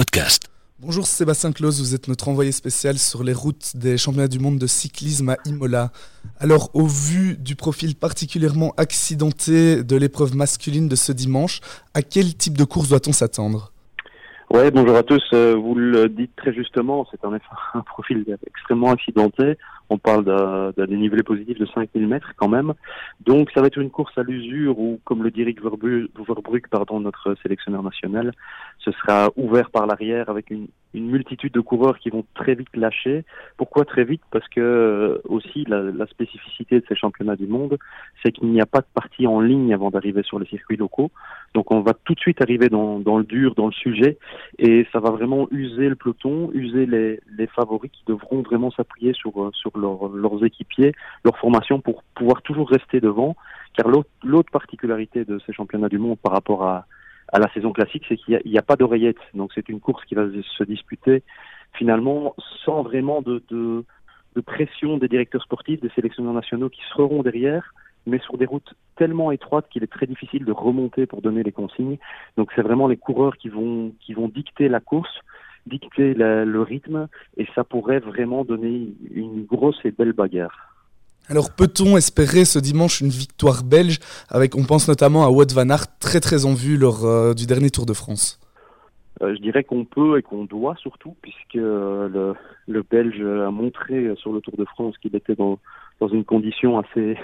podcast. Bonjour Sébastien Claus, vous êtes notre envoyé spécial sur les routes des championnats du monde de cyclisme à Imola. Alors, au vu du profil particulièrement accidenté de l'épreuve masculine de ce dimanche, à quel type de course doit-on s'attendre? Ouais, bonjour à tous. Euh, vous le dites très justement, c'est en effet un profil extrêmement accidenté. On parle d'un dénivelé positif de 5000 mètres quand même. Donc ça va être une course à l'usure où, comme le dit Rick pardon, notre sélectionneur national, ce sera ouvert par l'arrière avec une, une, multitude de coureurs qui vont très vite lâcher. Pourquoi très vite? Parce que euh, aussi la, la, spécificité de ces championnats du monde, c'est qu'il n'y a pas de partie en ligne avant d'arriver sur les circuits locaux. Donc on va tout de suite arriver dans, dans, le dur, dans le sujet, et ça va vraiment user le peloton, user les, les favoris qui devront vraiment s'appuyer sur, euh, sur leurs équipiers, leur formation pour pouvoir toujours rester devant. Car l'autre particularité de ces championnats du monde par rapport à, à la saison classique, c'est qu'il n'y a, pas d'oreillette. Donc c'est une course qui va se disputer finalement sans vraiment de, pression des directeurs sportifs, des sélectionneurs nationaux qui seront derrière, mais sur des routes tellement étroites qu'il est très difficile de remonter pour donner les consignes. Donc c'est vraiment les coureurs qui vont dicter la course dicter le rythme et ça pourrait vraiment donner une grosse et belle bagarre. Alors peut-on espérer ce dimanche une victoire belge avec, on pense notamment à Wout van Aert, très très en vue lors euh, du dernier Tour de France? Euh, Je dirais qu'on peut et qu'on doit surtout, puisque euh, le, Belge a montré sur le Tour de France qu'il était dans, dans une condition assez,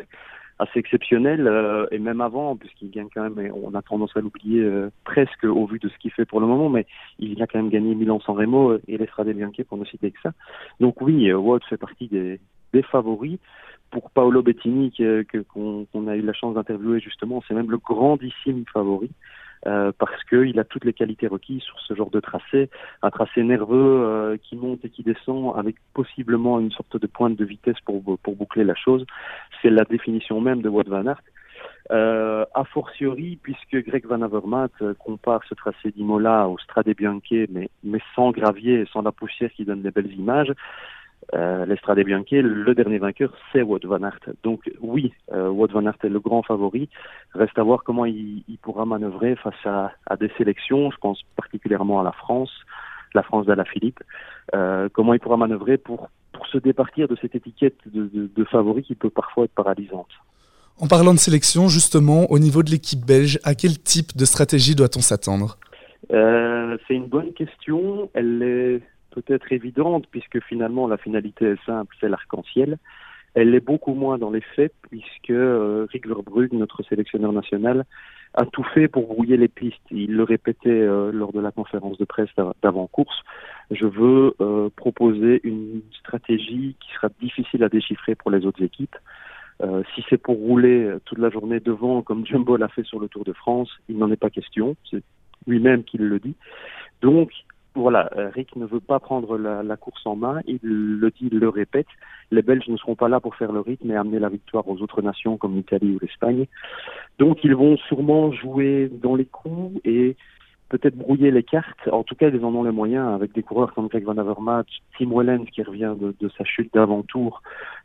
assez exceptionnel euh, et même avant puisqu'il gagne quand même on a tendance à l'oublier presque au vu de ce qu'il fait pour le moment mais il a quand même gagné Milan-San Remo et l'Estrade Bianchi pour ne citer que ça. Donc oui Wout fait partie des favoris pour Paolo Bettini que qu'on a eu la chance d'interviewer justement c'est même le grandissime favori euh, parce qu'il a toutes les qualités requises sur ce genre de tracé, un tracé nerveux euh, qui monte et qui descend avec possiblement une sorte de pointe de vitesse pour, pour boucler la chose. C'est la définition même de Wout van Aert. Euh, a fortiori, puisque Greg Van Avermaet euh, compare ce tracé d'Imola au Strade Bianche, mais, mais sans gravier sans la poussière qui donne des belles images, euh, l'Estrade Bianche, le dernier vainqueur, c'est Wout van Aert. Donc oui, euh, Wout van Aert est le grand favori. Reste à voir comment il, il pourra manœuvrer face à, à, des sélections. Je pense particulièrement à la France, la France d'Alaphilippe. Euh, comment il pourra manœuvrer pour, pour se départir de cette étiquette de, de, de favori qui peut parfois être paralysante? En parlant de sélection, justement, au niveau de l'équipe belge, à quel type de stratégie doit-on s'attendre? Euh, C'est une bonne question. Elle est peut-être évidente puisque finalement la finalité est simple, c'est l'arc-en-ciel. Elle est beaucoup moins dans les faits puisque euh, Rick notre sélectionneur national, a tout fait pour brouiller les pistes. Il le répétait euh, lors de la conférence de presse d'avant-course. Je veux euh, proposer une stratégie qui sera difficile à déchiffrer pour les autres équipes. Euh, si c'est pour rouler toute la journée devant, comme Jumbo l'a fait sur le Tour de France, il n'en est pas question. C'est lui-même qui le dit. Donc, voilà, euh, Rick ne veut pas prendre la, course en main. Il le dit, il le répète. Les Belges ne seront pas là pour faire le rythme et amener la victoire aux autres nations comme l'Italie ou l'Espagne. Donc ils vont sûrement jouer dans les coups et peut-être brouiller les cartes. En tout cas, ils en ont les moyens avec des coureurs comme Greg Van Avermaet, Tim Wellens qui revient de, sa chute d'avant-tour,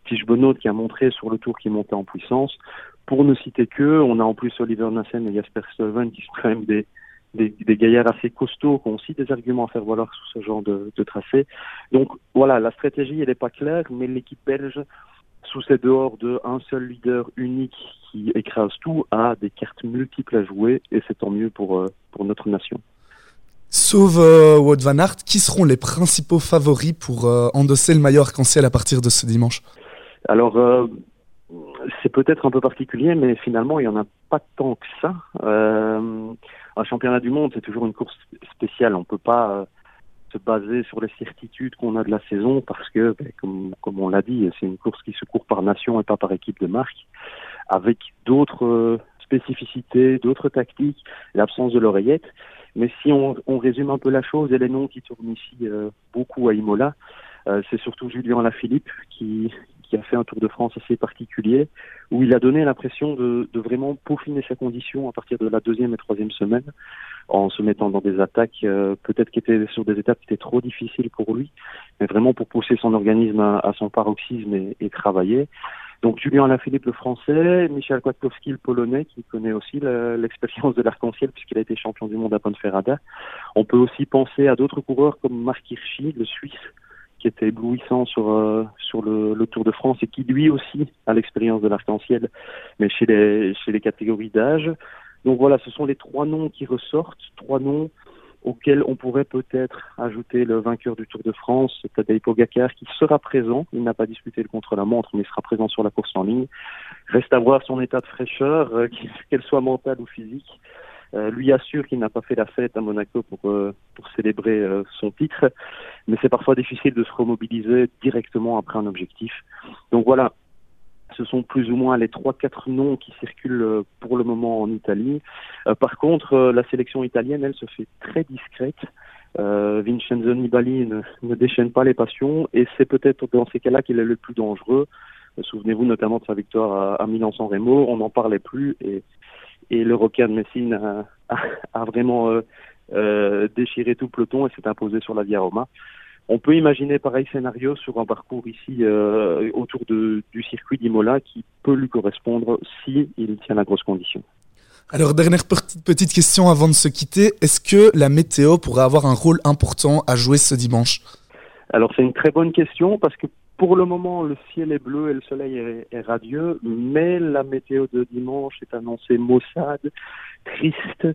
Tige qui a montré sur le tour qu'il montait en puissance. Pour ne citer que, on a en plus Oliver Nassen et Jasper Stuyven qui sont quand même des, des, des, gaillards assez costauds qui ont aussi des arguments à faire valoir sur ce genre de, de tracé. Donc voilà, la stratégie elle n'est pas claire, mais l'équipe belge, sous ces dehors de un seul leader unique qui écrase tout, a des cartes multiples à jouer et c'est tant mieux pour, euh, pour notre nation. Sauf euh, Wout van Aert, qui seront les principaux favoris pour euh, endosser le maillot arc-en-ciel à partir de ce dimanche? Alors, euh, c'est peut-être un peu particulier, mais finalement, il n'y en a pas tant que ça. Euh, un championnat du monde, c'est toujours une course spéciale. On ne peut pas euh, se baser sur les certitudes qu'on a de la saison parce que, ben, comme, on l'a dit, c'est une course qui se court par nation et pas par équipe de marque, avec d'autres euh, spécificités, d'autres tactiques, l'absence de l'oreillette. Mais si on, résume un peu la chose et les noms qui tournent ici beaucoup à Imola, c'est surtout Julien Lafilippe qui, qui a fait un Tour de France assez particulier, où il a donné l'impression de, vraiment peaufiner sa condition à partir de la deuxième et troisième semaine, en se mettant dans des attaques euh, peut-être qui étaient sur des étapes qui étaient trop difficiles pour lui, mais vraiment pour pousser son organisme à, son paroxysme et, et travailler. Donc Julien Alaphilippe le français, Michel Kwiatkowski le polonais qui connaît aussi l'expérience de l'arc-en-ciel puisqu'il a été champion du monde à Ponferrada. On peut aussi penser à d'autres coureurs comme Marc Hirschi, le Suisse, qui était éblouissant sur euh, sur le, Tour de France et qui lui aussi a l'expérience de l'arc-en-ciel, mais chez les chez les catégories d'âge. Donc voilà, ce sont les trois noms qui ressortent, trois noms auquel on pourrait peut-être ajouter le vainqueur du Tour de France, Tadej Pogacar, qui sera présent. Il n'a pas disputé le contre-la-montre, mais sera présent sur la course en ligne. Reste à voir son état de fraîcheur, euh, qu'elle soit mentale ou physique. Euh, lui assure qu'il n'a pas fait la fête à Monaco pour, pour célébrer son titre, mais c'est parfois difficile de se remobiliser directement après un objectif. Donc voilà, ce sont plus ou moins les trois quatre noms qui circulent euh, pour le moment en Italie. Euh, par contre, euh, la sélection italienne, elle se fait très discrète. Vincenzo Nibali ne, ne, déchaîne pas les passions et c'est peut-être dans ces cas-là qu'il est le plus dangereux. Souvenez-vous notamment de sa victoire à, Milan-San Remo, on n'en parlait plus et, et le Roca de Messine a vraiment déchiré tout le peloton et s'est imposé sur la Via Roma. On peut imaginer pareil scénario sur un parcours ici euh, autour de, du circuit d'Imola qui peut lui correspondre si il tient la grosse condition. Alors, dernière petite question avant de se quitter. Est-ce que la météo pourrait avoir un rôle important à jouer ce dimanche? Alors, c'est une très bonne question parce que pour le moment, le ciel est bleu et le soleil est, est radieux, mais la météo de dimanche est annoncée maussade, triste,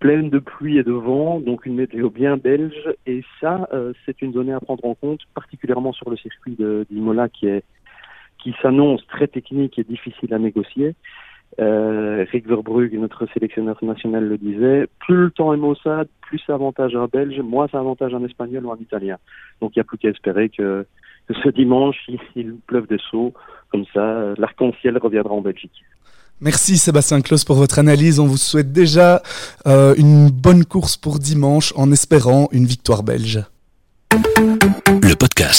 pleine de pluie et de vent, donc une météo bien belge. Et ça, euh, c'est une donnée à prendre en compte, particulièrement sur le circuit d'Imola qui est qui s'annonce très technique et difficile à négocier. Euh, Rick Verbrugge, notre sélectionneur national, le disait, plus le temps est maussade, plus avantage un Belge, moins avantage un Espagnol ou un Italien. Donc il n'y a plus qu'à espérer que, ce dimanche, il, il pleuve des sauts, comme ça, l'arc-en-ciel reviendra en Belgique. Merci Sébastien Claus pour votre analyse. On vous souhaite déjà euh, une bonne course pour dimanche en espérant une victoire belge. Le podcast.